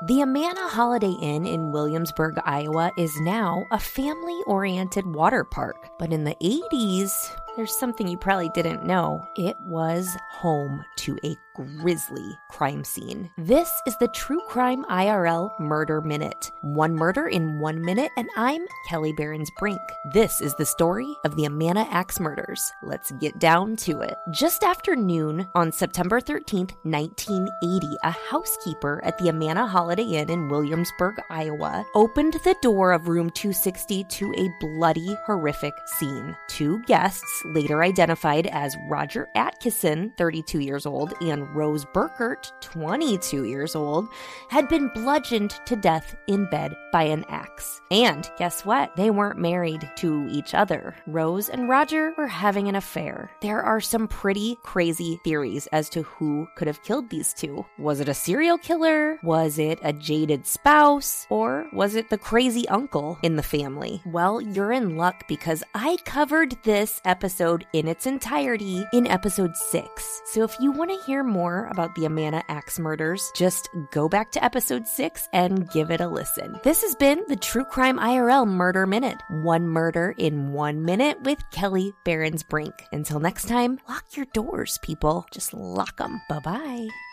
The Amana Holiday Inn in Williamsburg, Iowa is now a family oriented water park. But in the 80s, there's something you probably didn't know. It was home to a grisly crime scene. This is the True Crime IRL Murder Minute. One murder in one minute, and I'm Kelly Barons Brink. This is the story of the Amana Axe murders. Let's get down to it. Just after noon on September 13th, 1980, a housekeeper at the Amana Holiday Inn in Williamsburg, Iowa, opened the door of room 260 to a bloody, horrific scene. Two guests, later identified as Roger Atkinson, 32 years old, and Rose Burkert, 22 years old, had been bludgeoned to death in bed by an axe. And guess what? They weren't married to each other. Rose and Roger were having an affair. There are some pretty crazy theories as to who could have killed these two. Was it a serial killer? Was it a jaded spouse? Or was it the crazy uncle in the family? Well, you're in luck because I covered this episode in its entirety in episode 6. So if you want to hear more, more about the Amana Axe murders, just go back to episode 6 and give it a listen. This has been the True Crime IRL Murder Minute. One murder in one minute with Kelly Barons Brink. Until next time, lock your doors, people. Just lock them. Bye bye.